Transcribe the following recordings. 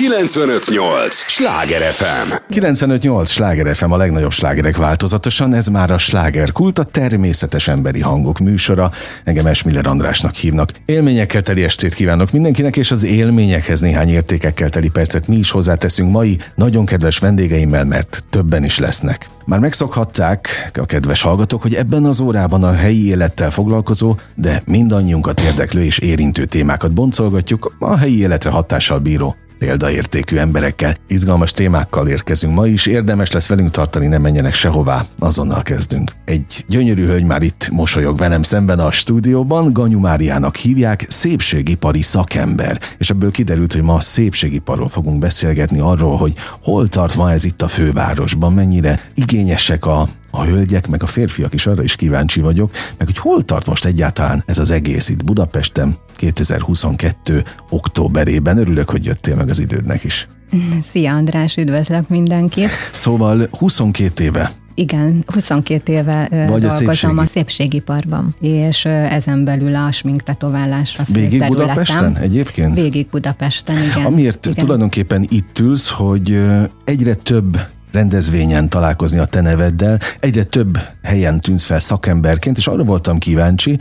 958! Sláger FM! 958! Sláger FM a legnagyobb slágerek változatosan, ez már a slágerkult, a természetes emberi hangok műsora. Engem Esmiller Andrásnak hívnak. Élményekkel teli estét kívánok mindenkinek, és az élményekhez néhány értékekkel teli percet mi is hozzáteszünk mai nagyon kedves vendégeimmel, mert többen is lesznek. Már megszokhatták a kedves hallgatók, hogy ebben az órában a helyi élettel foglalkozó, de mindannyiunkat érdeklő és érintő témákat boncolgatjuk, a helyi életre hatással bíró példaértékű emberekkel, izgalmas témákkal érkezünk ma is, érdemes lesz velünk tartani, ne menjenek sehová, azonnal kezdünk. Egy gyönyörű hölgy már itt mosolyog velem szemben a stúdióban, Ganyu Máriának hívják, szépségipari szakember, és ebből kiderült, hogy ma a szépségiparról fogunk beszélgetni arról, hogy hol tart ma ez itt a fővárosban, mennyire igényesek a a hölgyek, meg a férfiak is arra is kíváncsi vagyok, meg hogy hol tart most egyáltalán ez az egész itt Budapesten 2022. októberében. Örülök, hogy jöttél meg az idődnek is. Szia András, üdvözlök mindenkit. Szóval 22 éve igen, 22 éve Vagy dolgozom a, szépségi. a szépségiparban, és ezen belül a sminktetoválásra Végig Budapesten egyébként? Végig Budapesten, igen. Amiért igen. tulajdonképpen itt ülsz, hogy egyre több rendezvényen találkozni a te neveddel. Egyre több helyen tűnsz fel szakemberként, és arra voltam kíváncsi,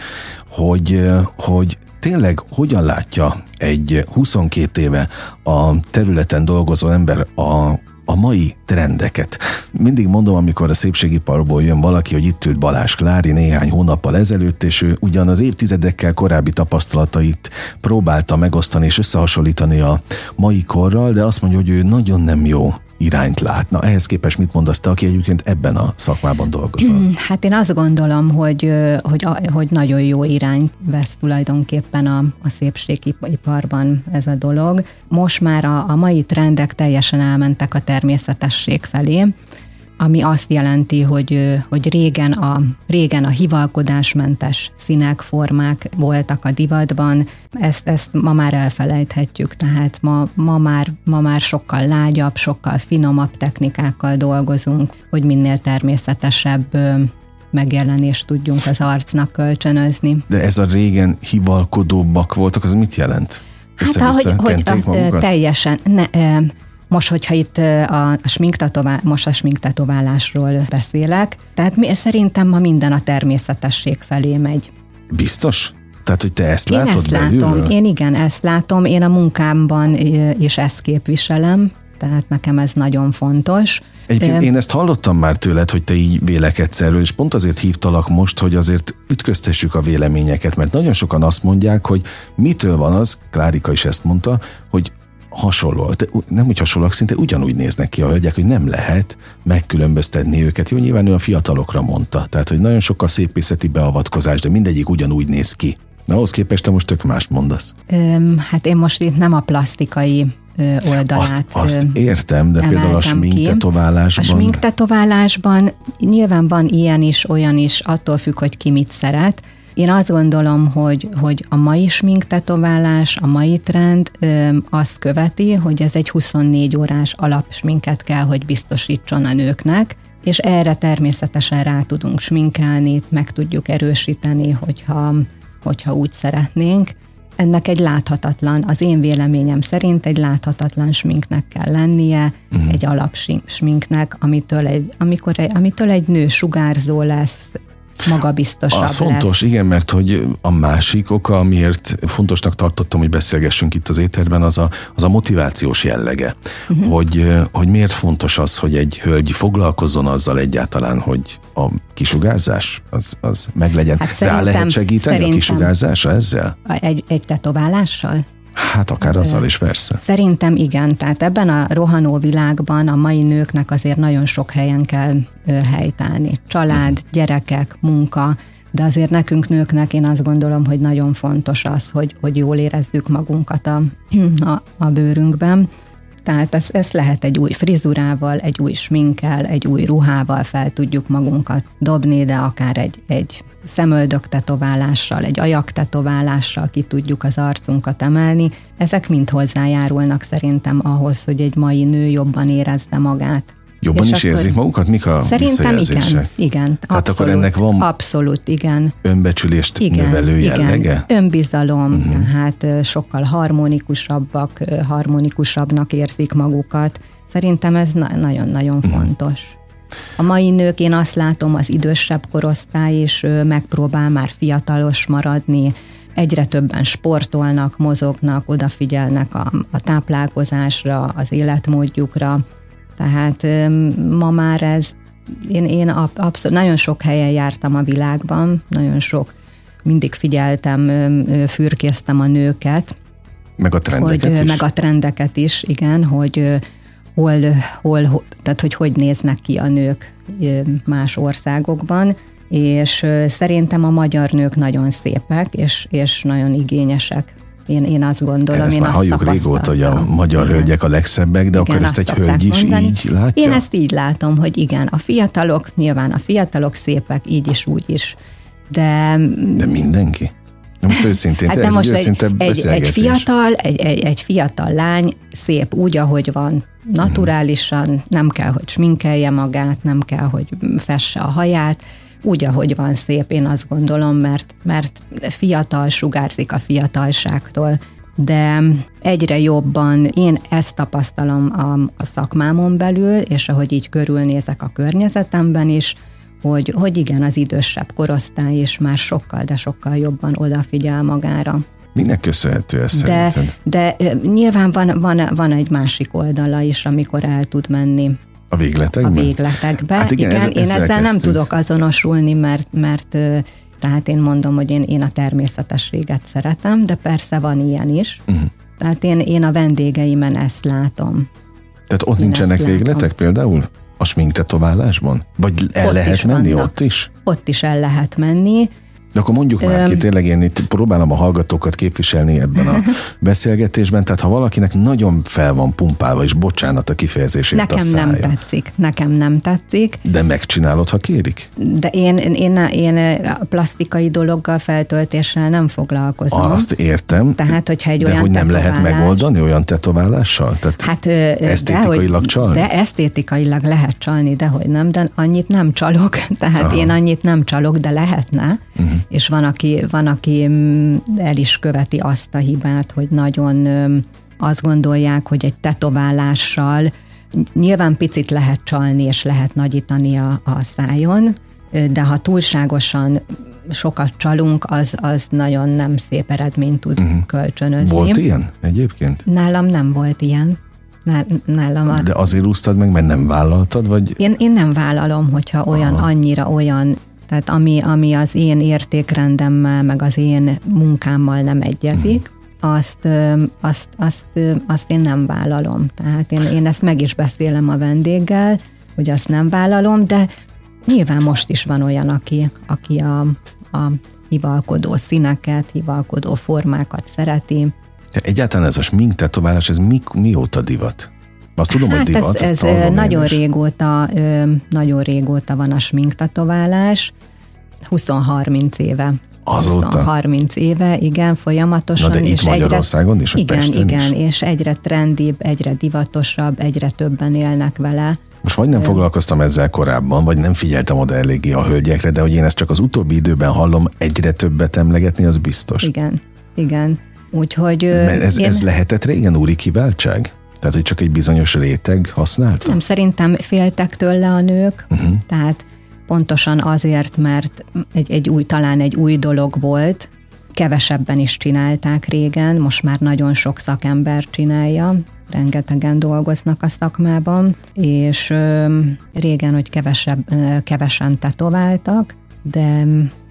hogy, hogy tényleg hogyan látja egy 22 éve a területen dolgozó ember a, a mai trendeket. Mindig mondom, amikor a szépségiparból jön valaki, hogy itt ült Balázs Klári néhány hónappal ezelőtt, és ő ugyan az évtizedekkel korábbi tapasztalatait próbálta megosztani és összehasonlítani a mai korral, de azt mondja, hogy ő nagyon nem jó irányt látna. Ehhez képest mit mondasz te, aki egyébként ebben a szakmában dolgozol? Hmm, hát én azt gondolom, hogy, hogy, hogy nagyon jó irány vesz tulajdonképpen a, a szépségiparban ez a dolog. Most már a, a mai trendek teljesen elmentek a természetesség felé ami azt jelenti, hogy, hogy régen, a, régen a hivalkodásmentes színek, formák voltak a divatban, ezt, ezt ma már elfelejthetjük, tehát ma, ma, már, ma már sokkal lágyabb, sokkal finomabb technikákkal dolgozunk, hogy minél természetesebb megjelenést tudjunk az arcnak kölcsönözni. De ez a régen hivalkodóbbak voltak, az mit jelent? Hát ahogy, hogy a, teljesen, ne, most, hogyha itt a, sminktetovál, most a sminktetoválásról beszélek, tehát mi, szerintem ma minden a természetesség felé megy. Biztos? Tehát, hogy te ezt én látod ezt belülről? látom, én igen, ezt látom, én a munkámban is ezt képviselem, tehát nekem ez nagyon fontos. Egyébként én ezt hallottam már tőled, hogy te így vélekedsz erről, és pont azért hívtalak most, hogy azért ütköztessük a véleményeket, mert nagyon sokan azt mondják, hogy mitől van az, Klárika is ezt mondta, hogy hasonló, de nem úgy hasonlóak, szinte ugyanúgy néznek ki a hölgyek, hogy nem lehet megkülönböztetni őket. Jó, nyilván ő a fiatalokra mondta, tehát hogy nagyon sok a szépészeti beavatkozás, de mindegyik ugyanúgy néz ki. Na, ahhoz képest te most tök más mondasz. Öm, hát én most itt nem a plastikai oldalát. Azt, azt értem, de például a sminktetoválásban. A sminktetoválásban nyilván van ilyen is, olyan is, attól függ, hogy ki mit szeret. Én azt gondolom, hogy, hogy a mai sminktetoválás, a mai trend ö, azt követi, hogy ez egy 24 órás alapsminket kell, hogy biztosítson a nőknek, és erre természetesen rá tudunk sminkelni, meg tudjuk erősíteni, hogyha, hogyha úgy szeretnénk. Ennek egy láthatatlan, az én véleményem szerint egy láthatatlan sminknek kell lennie, uh-huh. egy alapsminknek, amitől egy, amikor egy, amitől egy nő sugárzó lesz, magabiztosabb Az fontos, igen, mert hogy a másik oka, amiért fontosnak tartottam, hogy beszélgessünk itt az éterben, az a, az a motivációs jellege. Uh-huh. Hogy, hogy miért fontos az, hogy egy hölgy foglalkozzon azzal egyáltalán, hogy a kisugárzás az, az meglegyen. Hát Rá lehet segíteni a kisugárzásra ezzel? Egy, egy tetoválással? Hát akár azzal is persze. Szerintem igen, tehát ebben a rohanó világban a mai nőknek azért nagyon sok helyen kell helytállni. Család, uh-huh. gyerekek, munka, de azért nekünk nőknek én azt gondolom, hogy nagyon fontos az, hogy, hogy jól érezzük magunkat a, a, a bőrünkben. Tehát ezt, ezt lehet egy új frizurával, egy új sminkkel, egy új ruhával fel tudjuk magunkat dobni, de akár egy, egy szemöldök tetoválással, egy ajak tetoválással ki tudjuk az arcunkat emelni. Ezek mind hozzájárulnak szerintem ahhoz, hogy egy mai nő jobban érezze magát. Jobban és is akkor érzik magukat? Mik a Szerintem igen, igen. Tehát abszolút, akkor ennek van abszolút, igen. önbecsülést igen, növelő jellege? Igen. Önbizalom, uh-huh. tehát sokkal harmonikusabbak, harmonikusabbnak érzik magukat. Szerintem ez nagyon-nagyon uh-huh. fontos. A mai nők, én azt látom, az idősebb korosztály is megpróbál már fiatalos maradni, egyre többen sportolnak, mozognak, odafigyelnek a, a táplálkozásra, az életmódjukra. Tehát ma már ez, én, én abszolút, nagyon sok helyen jártam a világban, nagyon sok, mindig figyeltem, fürkésztem a nőket. Meg a trendeket hogy, is. Meg a trendeket is, igen, hogy hol, hol, tehát hogy hogy néznek ki a nők más országokban, és szerintem a magyar nők nagyon szépek, és, és nagyon igényesek. Én, én azt gondolom. Ezt én már halljuk régóta, hogy a magyar igen. hölgyek a legszebbek, de igen, akkor ezt egy hölgy is mondani. így látja? Én ezt így látom, hogy igen, a fiatalok, nyilván a fiatalok szépek, így is, úgy is, de... De mindenki? Most őszintén, hát ez most egy, egy, egy, fiatal, egy, egy, egy fiatal lány szép úgy, ahogy van, naturálisan, nem kell, hogy sminkelje magát, nem kell, hogy fesse a haját, úgy, ahogy van szép, én azt gondolom, mert, mert fiatal sugárzik a fiatalságtól. De egyre jobban én ezt tapasztalom a, a szakmámon belül, és ahogy így körülnézek a környezetemben is, hogy, hogy igen, az idősebb korosztály is már sokkal, de sokkal jobban odafigyel magára. Minek köszönhető ez de, De nyilván van, van, van egy másik oldala is, amikor el tud menni a végletekbe? A végletekbe. Hát igen, igen én ezzel, ezzel nem tudok azonosulni, mert, mert tehát én mondom, hogy én, én a természetességet szeretem, de persze van ilyen is. Uh-huh. Tehát én, én a vendégeimen ezt látom. Tehát ott én nincsenek végletek például? A sminktetoválásban? Vagy el ott lehet menni vannak. ott is? Ott is el lehet menni. De akkor mondjuk már ki, tényleg én itt próbálom a hallgatókat képviselni ebben a beszélgetésben, tehát ha valakinek nagyon fel van pumpálva, és bocsánat a kifejezését Nekem a szája. nem tetszik, nekem nem tetszik. De megcsinálod, ha kérik? De én, én, én a plastikai dologgal, feltöltéssel nem foglalkozom. Azt értem. Tehát, hogyha egy de olyan hogy nem tetoválás... lehet megoldani olyan tetoválással? Tehát hát, esztétikailag de, csalni? De esztétikailag lehet csalni, de hogy nem, de annyit nem csalok. Tehát Aha. én annyit nem csalok, de lehetne. Uh-huh és van aki, van, aki mm, el is követi azt a hibát, hogy nagyon azt gondolják, hogy egy tetoválással nyilván picit lehet csalni, és lehet nagyítani a, a szájon, de ha túlságosan sokat csalunk, az, az nagyon nem szép eredményt tud uh-huh. kölcsönözni. Volt ilyen egyébként? Nálam nem volt ilyen. Nálam a... De azért úsztad meg, mert nem vállaltad? Vagy... Én, én nem vállalom, hogyha olyan, Aha. annyira olyan tehát ami, ami az én értékrendemmel, meg az én munkámmal nem egyezik, azt, azt, azt, azt én nem vállalom. Tehát én, én ezt meg is beszélem a vendéggel, hogy azt nem vállalom, de nyilván most is van olyan, aki, aki a, a hivalkodó színeket, hivalkodó formákat szereti. De egyáltalán ez a smink tetoválás, ez mi, mióta divat? Azt tudom, hát hogy divat. Ez, ez nagyon régóta, nagyon régóta van a sminktatoválás, 20-30 éve. Azóta? 30 éve, igen, folyamatosan. Na de itt és Magyarországon egyre, is, Igen, Pesten igen, is? és egyre trendibb, egyre divatosabb, egyre többen élnek vele. Most vagy nem foglalkoztam ezzel korábban, vagy nem figyeltem oda eléggé a hölgyekre, de hogy én ezt csak az utóbbi időben hallom egyre többet emlegetni, az biztos. Igen, igen. Úgyhogy... Mert ez, én... ez lehetett régen úri kiváltság? Tehát, hogy csak egy bizonyos réteg használta? Nem, szerintem féltek tőle a nők, uh-huh. tehát pontosan azért, mert egy, egy új, talán egy új dolog volt, kevesebben is csinálták régen, most már nagyon sok szakember csinálja, rengetegen dolgoznak a szakmában, és régen, hogy kevesebb, kevesen tetováltak, de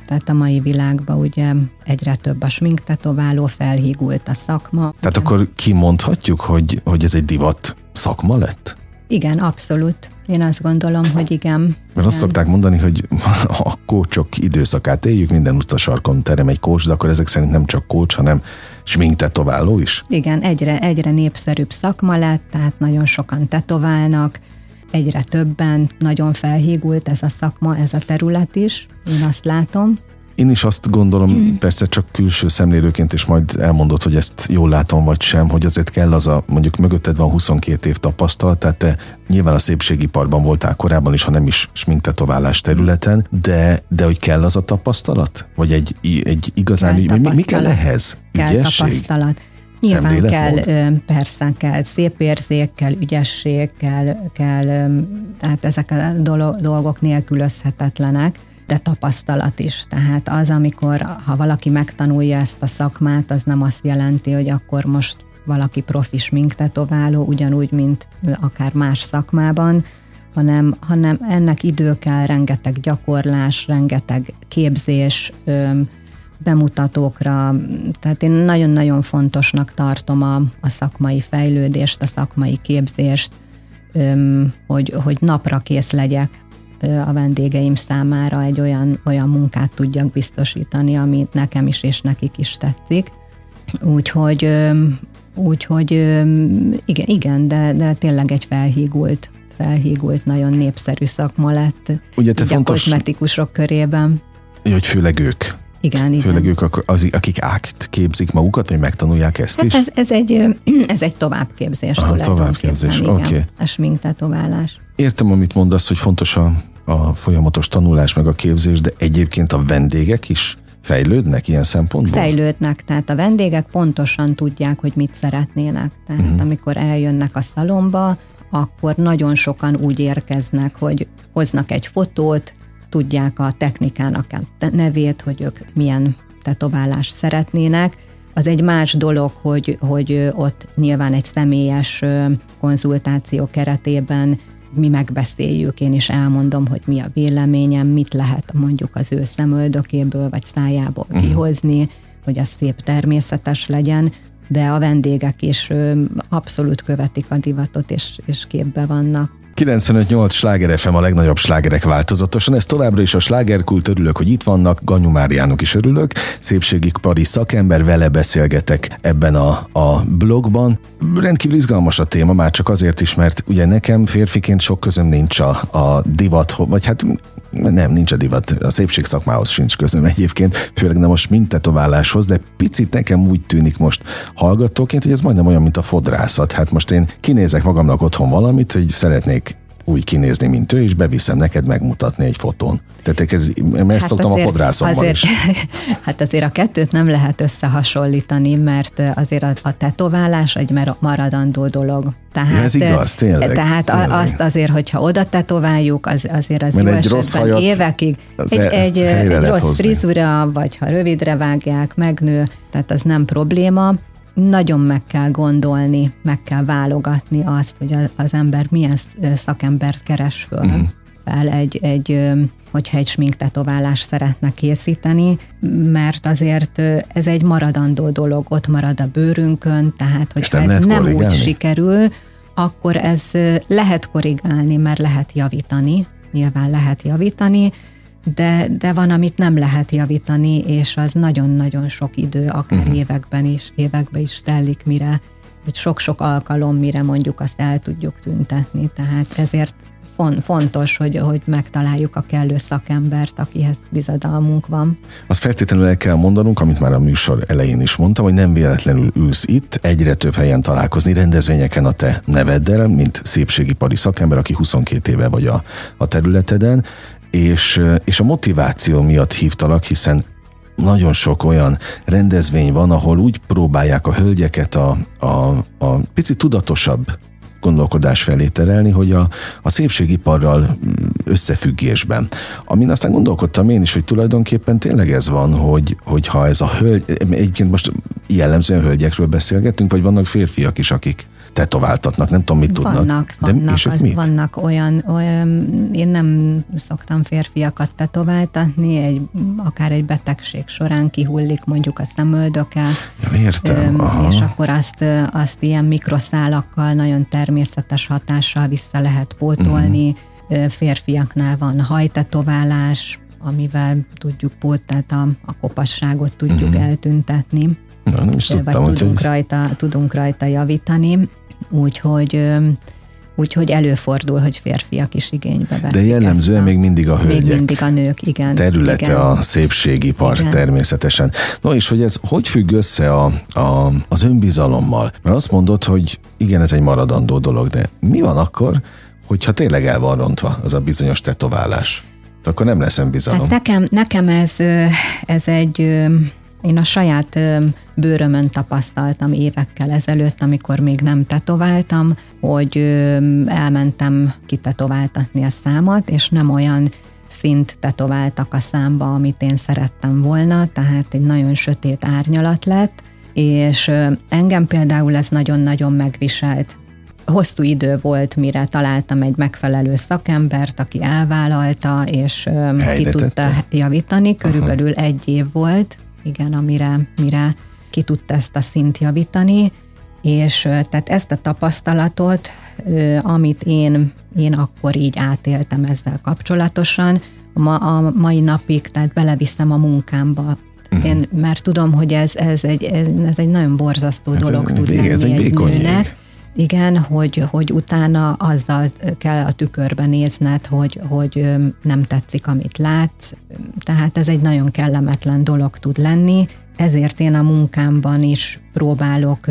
tehát a mai világban ugye egyre több a smink tetováló, felhígult a szakma. Tehát ugye? akkor kimondhatjuk, hogy, hogy ez egy divat szakma lett? Igen, abszolút. Én azt gondolom, hogy igen. Mert igen. azt szokták mondani, hogy a kócsok időszakát éljük, minden utcasarkon terem egy kócs, de akkor ezek szerint nem csak kócs, hanem tetováló is? Igen, egyre, egyre népszerűbb szakma lett, tehát nagyon sokan tetoválnak, egyre többen, nagyon felhígult ez a szakma, ez a terület is, én azt látom. Én is azt gondolom, mm. persze csak külső szemlélőként, és majd elmondod, hogy ezt jól látom vagy sem, hogy azért kell az a, mondjuk mögötted van 22 év tapasztalat, tehát te nyilván a szépségiparban voltál korábban is, ha nem is sminktetoválás területen, de, de hogy kell az a tapasztalat? Vagy egy, egy igazán, kell mi, mi kell ehhez? Kell Ügyesség? tapasztalat. Nyilván kell, persze kell szép érzék, kell ügyesség, kell, kell tehát ezek a dolgok nélkülözhetetlenek, de tapasztalat is. Tehát az, amikor ha valaki megtanulja ezt a szakmát, az nem azt jelenti, hogy akkor most valaki profi sminktetováló, ugyanúgy, mint akár más szakmában, hanem, hanem ennek idő kell, rengeteg gyakorlás, rengeteg képzés, bemutatókra, tehát én nagyon-nagyon fontosnak tartom a, a szakmai fejlődést, a szakmai képzést, hogy, hogy napra kész legyek a vendégeim számára egy olyan, olyan munkát tudjak biztosítani, amit nekem is és nekik is tetszik. Úgyhogy, úgyhogy igen, igen de, de tényleg egy felhígult felhígult, nagyon népszerű szakma lett Ugye te fontos, a kozmetikusok körében. Hogy főleg ők igen, igen. Főleg ők, az, akik ákt képzik magukat, hogy megtanulják ezt hát is? Ez, ez, egy, ez egy továbbképzés. Aha, továbbképzés, oké. Okay. A sminktetoválás. Értem, amit mondasz, hogy fontos a, a folyamatos tanulás meg a képzés, de egyébként a vendégek is fejlődnek ilyen szempontból? Fejlődnek, tehát a vendégek pontosan tudják, hogy mit szeretnének. Tehát uh-huh. amikor eljönnek a szalomba, akkor nagyon sokan úgy érkeznek, hogy hoznak egy fotót, tudják a technikának a nevét, hogy ők milyen tetoválást szeretnének. Az egy más dolog, hogy, hogy ott nyilván egy személyes konzultáció keretében mi megbeszéljük, én is elmondom, hogy mi a véleményem, mit lehet mondjuk az ő szemöldökéből vagy szájából uh-huh. kihozni, hogy az szép természetes legyen, de a vendégek is abszolút követik a divatot, és, és képbe vannak. 95-8 sláger FM a legnagyobb slágerek változatosan. Ez továbbra is a slágerkult, örülök, hogy itt vannak. Ganyu Máriának is örülök. Szépségipari szakember, vele beszélgetek ebben a, a blogban. Rendkívül izgalmas a téma, már csak azért is, mert ugye nekem férfiként sok közöm nincs a, a divat, vagy hát nem, nincs a divat. A szépség szakmához sincs közöm egyébként, főleg nem most mint tetováláshoz, de picit nekem úgy tűnik most hallgatóként, hogy ez majdnem olyan, mint a fodrászat. Hát most én kinézek magamnak otthon valamit, hogy szeretnék úgy kinézni, mint ő, és beviszem neked megmutatni egy fotón. Tehát ez, ezt hát szoktam a fodrászomban azért, is. Hát azért a kettőt nem lehet összehasonlítani, mert azért a, a tetoválás egy maradandó dolog. Tehát, ja, ez igaz, tényleg. Tehát tényleg. azt azért, hogyha oda tetováljuk, az, azért az mert jó egy rossz hajat, évekig. Egy, e- egy, egy rossz hozni. frizura, vagy ha rövidre vágják, megnő, tehát az nem probléma nagyon meg kell gondolni, meg kell válogatni azt, hogy az ember milyen szakembert keres föl. Uh-huh fel egy, egy hogyha egy sminktetoválást szeretne készíteni, mert azért ez egy maradandó dolog, ott marad a bőrünkön, tehát hogyha ez nem korrigálni? úgy sikerül, akkor ez lehet korrigálni, mert lehet javítani, nyilván lehet javítani, de, de van, amit nem lehet javítani, és az nagyon-nagyon sok idő, akár uh-huh. években is, években is telik, mire, vagy sok-sok alkalom, mire mondjuk azt el tudjuk tüntetni. Tehát ezért fontos, hogy, hogy megtaláljuk a kellő szakembert, akihez bizadalmunk van. Azt feltétlenül el kell mondanunk, amit már a műsor elején is mondtam, hogy nem véletlenül ülsz itt, egyre több helyen találkozni rendezvényeken a te neveddel, mint szépségipari szakember, aki 22 éve vagy a, a területeden, és, és a motiváció miatt hívtalak, hiszen nagyon sok olyan rendezvény van, ahol úgy próbálják a hölgyeket a, a, a picit tudatosabb gondolkodás felé terelni, hogy a, a szépségiparral összefüggésben. Amin aztán gondolkodtam én is, hogy tulajdonképpen tényleg ez van, hogy, hogy ha ez a hölgy, egyébként most jellemzően hölgyekről beszélgetünk, vagy vannak férfiak is, akik tetováltatnak, nem tudom, mit tudnak. Vannak, De, és az, mit? vannak olyan, olyan, én nem szoktam férfiakat tetováltatni, egy, akár egy betegség során kihullik mondjuk a szemöldöke. Ja, értem. Aha. És akkor azt, azt ilyen mikroszálakkal nagyon természetes hatással vissza lehet pótolni. Uh-huh. Férfiaknál van hajtetoválás, amivel tudjuk pót, tehát a, a kopasságot tudjuk uh-huh. eltüntetni. Na, nem is tudtam, vagy tudunk, hogy rajta, tudunk rajta javítani. Úgyhogy úgyhogy előfordul, hogy férfiak is igénybe veszik. De jellemzően még mindig a hölgyek. Még mindig a nők, igen. Területe igen. a szépségipar igen. természetesen. No és hogy ez hogy függ össze a, a, az önbizalommal? Mert azt mondod, hogy igen, ez egy maradandó dolog, de mi van akkor, hogyha tényleg el van rontva az a bizonyos tetoválás? Akkor nem lesz önbizalom. Hát nekem, nekem ez, ez egy én a saját bőrömön tapasztaltam évekkel ezelőtt, amikor még nem tetováltam, hogy elmentem kitetováltatni a számat, és nem olyan szint tetováltak a számba, amit én szerettem volna, tehát egy nagyon sötét árnyalat lett, és engem például ez nagyon-nagyon megviselt. Hosszú idő volt, mire találtam egy megfelelő szakembert, aki elvállalta, és Helyre ki tudta javítani. Körülbelül Aha. egy év volt, igen, amire mire ki tudta ezt a szint javítani, és tehát ezt a tapasztalatot, amit én, én akkor így átéltem ezzel kapcsolatosan, ma, a mai napig, tehát beleviszem a munkámba. Uh-huh. Én, mert tudom, hogy ez, ez, egy, ez egy nagyon borzasztó hát dolog tud lenni ez egy, egy nőnek. Igen, hogy, hogy utána azzal kell a tükörbe nézned, hogy, hogy nem tetszik, amit látsz. Tehát ez egy nagyon kellemetlen dolog tud lenni, ezért én a munkámban is próbálok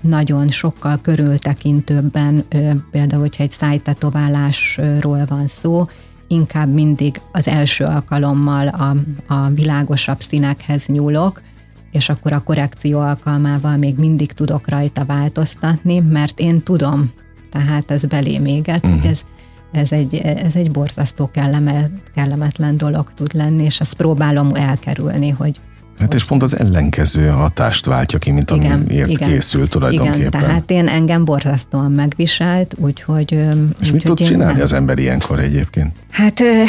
nagyon sokkal körültekintőbben, például, hogyha egy szájtetoválásról van szó, inkább mindig az első alkalommal a, a világosabb színekhez nyúlok, és akkor a korrekció alkalmával még mindig tudok rajta változtatni, mert én tudom, tehát ez belém éget, uh-huh. hogy ez, ez egy, ez egy borzasztó kellemet, kellemetlen dolog tud lenni, és ezt próbálom elkerülni, hogy, Hát és pont az ellenkező hatást váltja ki, mint igen, amiért igen, készül tulajdonképpen. Igen, tehát én engem borzasztóan megviselt, úgyhogy... És úgy, mit tud csinálni nem... az ember ilyenkor egyébként? Hát ö,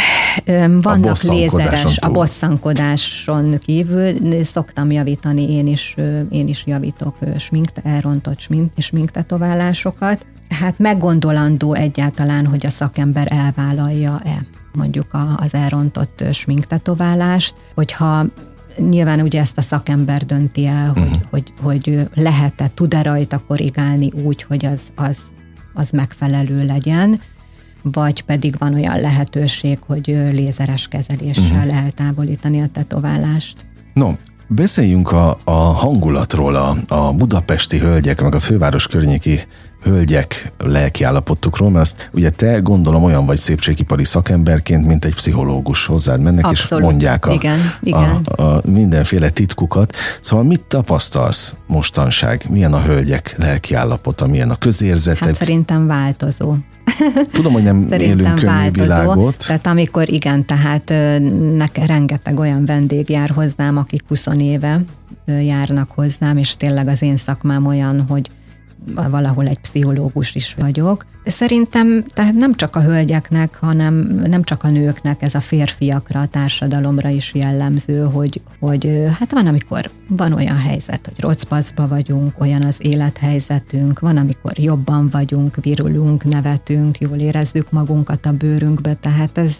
ö, vannak a lézeres, túl. a bosszankodáson kívül szoktam javítani, én is, én is javítok smink, elrontott smink, sminktetoválásokat. Hát meggondolandó egyáltalán, hogy a szakember elvállalja-e mondjuk az elrontott sminktetoválást, hogyha Nyilván ugye ezt a szakember dönti el, hogy, uh-huh. hogy, hogy lehet-e, tud-e rajta korrigálni úgy, hogy az, az, az megfelelő legyen, vagy pedig van olyan lehetőség, hogy lézeres kezeléssel uh-huh. eltávolítani a tetoválást. No, beszéljünk a, a hangulatról, a, a budapesti hölgyek, meg a főváros környéki hölgyek lelkiállapotukról, mert azt ugye te gondolom olyan vagy szépségipari szakemberként, mint egy pszichológus hozzád mennek, Abszolút. és mondják a, igen, igen. A, a mindenféle titkukat. Szóval mit tapasztalsz mostanság? Milyen a hölgyek lelkiállapota, milyen a közérzetek? Hát szerintem változó. Tudom, hogy nem Szerintem élünk könnyű változó. világot. Tehát amikor igen, tehát nekem rengeteg olyan vendég jár hozzám, akik 20 éve járnak hozzám, és tényleg az én szakmám olyan, hogy valahol egy pszichológus is vagyok. Szerintem tehát nem csak a hölgyeknek, hanem nem csak a nőknek, ez a férfiakra, a társadalomra is jellemző, hogy, hogy hát van, amikor van olyan helyzet, hogy rocpaszba vagyunk, olyan az élethelyzetünk, van, amikor jobban vagyunk, virulunk, nevetünk, jól érezzük magunkat a bőrünkbe, tehát ez,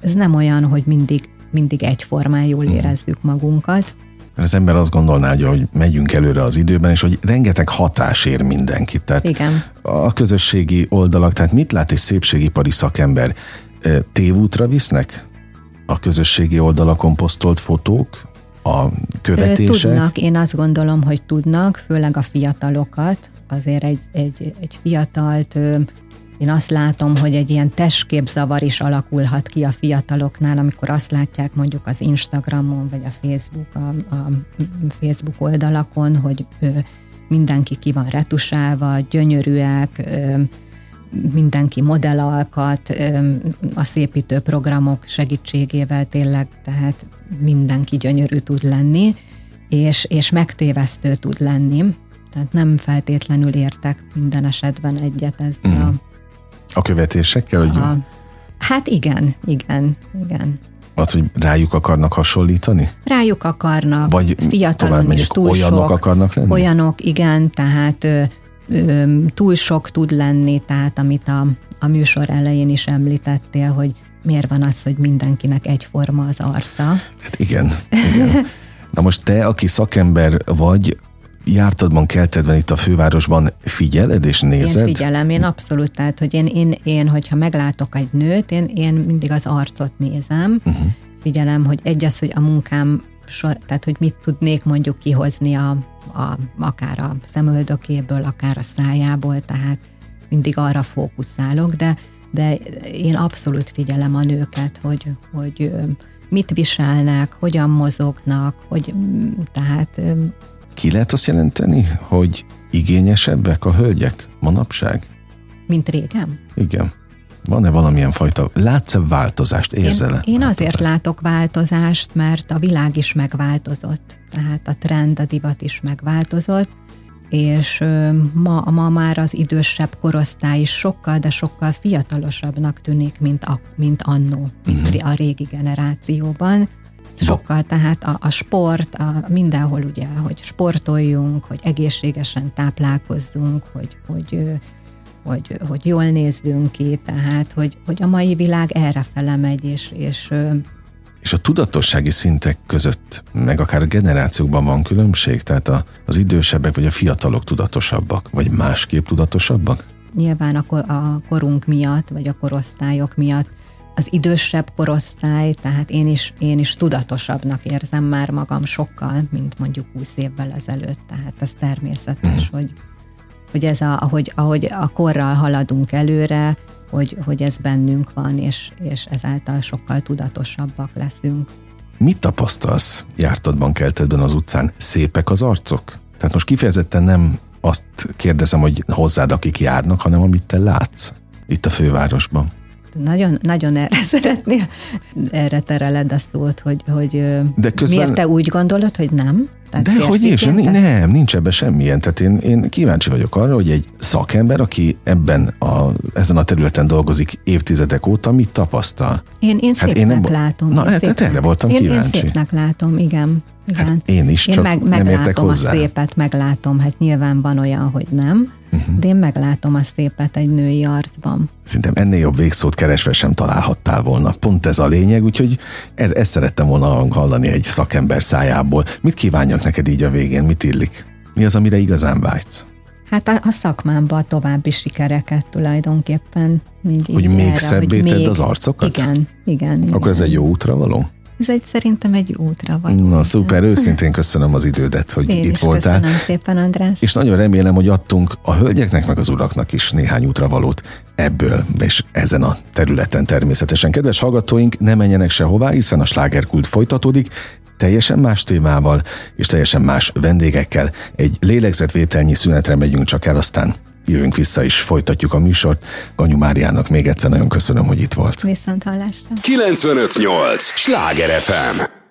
ez nem olyan, hogy mindig, mindig egyformán jól mhm. érezzük magunkat. Mert az ember azt gondolná, hogy megyünk előre az időben, és hogy rengeteg hatás ér mindenkit. Tehát Igen. a közösségi oldalak, tehát mit lát egy szépségipari szakember? Tévútra visznek a közösségi oldalakon posztolt fotók, a követések? Tudnak, én azt gondolom, hogy tudnak, főleg a fiatalokat. Azért egy, egy, egy fiatalt én azt látom, hogy egy ilyen testképzavar is alakulhat ki a fiataloknál, amikor azt látják mondjuk az Instagramon, vagy a Facebook, a, a Facebook oldalakon, hogy ő, mindenki ki van retusálva, gyönyörűek, mindenki modellalkat, a szépítő programok segítségével tényleg, tehát mindenki gyönyörű tud lenni, és, és megtévesztő tud lenni. Tehát nem feltétlenül értek minden esetben egyet ezzel mm. a a követésekkel? Hogy... A, hát igen, igen, igen. Az, hogy rájuk akarnak hasonlítani? Rájuk akarnak, Vagy fiatalon is túl olyanok sok, akarnak lenni? Olyanok, igen, tehát ö, ö, túl sok tud lenni, tehát amit a, a műsor elején is említettél, hogy miért van az, hogy mindenkinek egyforma az arca. Hát igen, igen. Na most te, aki szakember vagy, jártadban, keltedben itt a fővárosban figyeled és nézed? Én figyelem, én abszolút, tehát hogy én, én, én hogyha meglátok egy nőt, én, én mindig az arcot nézem, uh-huh. figyelem, hogy egy az, hogy a munkám sor, tehát hogy mit tudnék mondjuk kihozni a, a, akár a szemöldökéből, akár a szájából, tehát mindig arra fókuszálok, de, de én abszolút figyelem a nőket, hogy, hogy mit viselnek, hogyan mozognak, hogy tehát... Ki lehet azt jelenteni, hogy igényesebbek a hölgyek manapság? Mint régen? Igen. Van-e valamilyen fajta, látsz-e változást, érzel-e? Én, én azért látok változást, mert a világ is megváltozott. Tehát a trend, a divat is megváltozott, és ma, ma már az idősebb korosztály is sokkal, de sokkal fiatalosabbnak tűnik, mint, a, mint annó, uh-huh. a régi generációban. Sokkal, tehát a, a sport, a, mindenhol ugye, hogy sportoljunk, hogy egészségesen táplálkozzunk, hogy, hogy, hogy, hogy jól nézzünk ki, tehát hogy, hogy a mai világ erre fele megy, és, és és a tudatossági szintek között, meg akár generációkban van különbség? Tehát a, az idősebbek vagy a fiatalok tudatosabbak, vagy másképp tudatosabbak? Nyilván a, kor, a korunk miatt, vagy a korosztályok miatt az idősebb korosztály, tehát én is, én is tudatosabbnak érzem már magam sokkal, mint mondjuk 20 évvel ezelőtt, tehát ez természetes, mm. hogy, hogy ez a, ahogy, ahogy a korral haladunk előre, hogy, hogy ez bennünk van, és, és ezáltal sokkal tudatosabbak leszünk. Mit tapasztalsz jártadban, keltedben az utcán? Szépek az arcok? Tehát most kifejezetten nem azt kérdezem, hogy hozzád, akik járnak, hanem amit te látsz itt a fővárosban. Nagyon, nagyon erre szeretnél, erre tereled a szót, hogy, hogy De közben... miért te úgy gondolod, hogy nem? Tehát De hogy is, nem, nincs ebben semmilyen. Tehát én, én kíváncsi vagyok arra, hogy egy szakember, aki ebben a, ezen a területen dolgozik évtizedek óta, mit tapasztal? Én, én hát szépnek én nem, látom. Na, hát szépnek, erre voltam én, kíváncsi. Én szépnek látom, igen. Igen. Hát én is, én csak meg, meglátom nem értek hozzá. a szépet, meglátom, hát nyilván van olyan, hogy nem, uh-huh. de én meglátom a szépet egy női arcban. Szerintem ennél jobb végszót keresve sem találhattál volna. Pont ez a lényeg, úgyhogy e- ezt szerettem volna hallani egy szakember szájából. Mit kívánjak neked így a végén, mit illik? Mi az, amire igazán vágysz? Hát a, a szakmámban további sikereket tulajdonképpen. Így, hogy így még erre, szebbé hogy még... az arcokat? Igen, igen. Akkor igen. ez egy jó útra való? Ez egy szerintem egy útra van. Na szuper, őszintén köszönöm az idődet, hogy Én itt voltál. Köszönöm szépen, András. És nagyon remélem, hogy adtunk a hölgyeknek meg az uraknak is néhány útra valót ebből, és ezen a területen természetesen. Kedves hallgatóink, ne menjenek sehová, hiszen a slágerkult folytatódik, teljesen más témával és teljesen más vendégekkel. Egy lélegzetvételnyi szünetre megyünk csak el, aztán jövünk vissza és folytatjuk a műsort. Ganyu Máriának még egyszer nagyon köszönöm, hogy itt volt. Viszont hallásra. 958! Sláger FM!